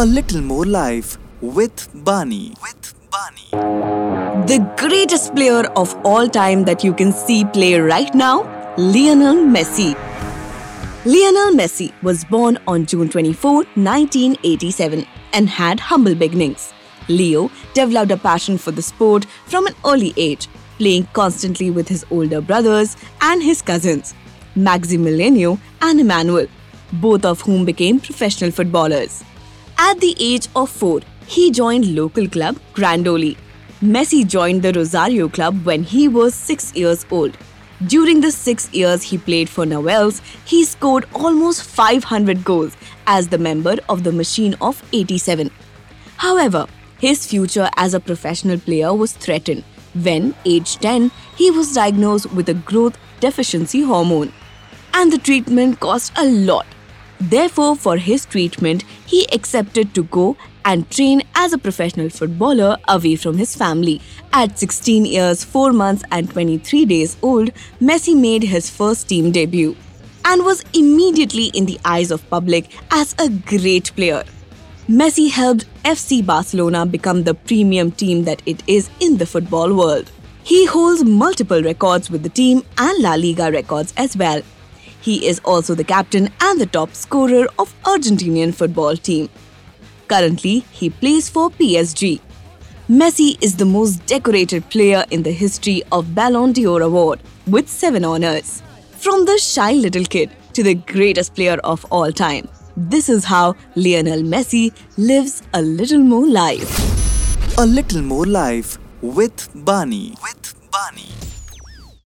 A little more life with Bani. With Bani. The greatest player of all time that you can see play right now, Lionel Messi. Lionel Messi was born on June 24, 1987, and had humble beginnings. Leo developed a passion for the sport from an early age, playing constantly with his older brothers and his cousins, Maximiliano and Emmanuel, both of whom became professional footballers. At the age of four, he joined local club Grandoli. Messi joined the Rosario club when he was six years old. During the six years he played for Newell's, he scored almost 500 goals as the member of the Machine of 87. However, his future as a professional player was threatened when, aged 10, he was diagnosed with a growth deficiency hormone. And the treatment cost a lot. Therefore, for his treatment, he accepted to go and train as a professional footballer away from his family. At 16 years, 4 months, and 23 days old, Messi made his first team debut and was immediately in the eyes of public as a great player. Messi helped FC Barcelona become the premium team that it is in the football world. He holds multiple records with the team and La Liga records as well. He is also the captain and the top scorer of Argentinian football team. Currently, he plays for PSG. Messi is the most decorated player in the history of Ballon d'Or award with 7 honors. From the shy little kid to the greatest player of all time. This is how Lionel Messi lives a little more life. A little more life with Bani. With Bani.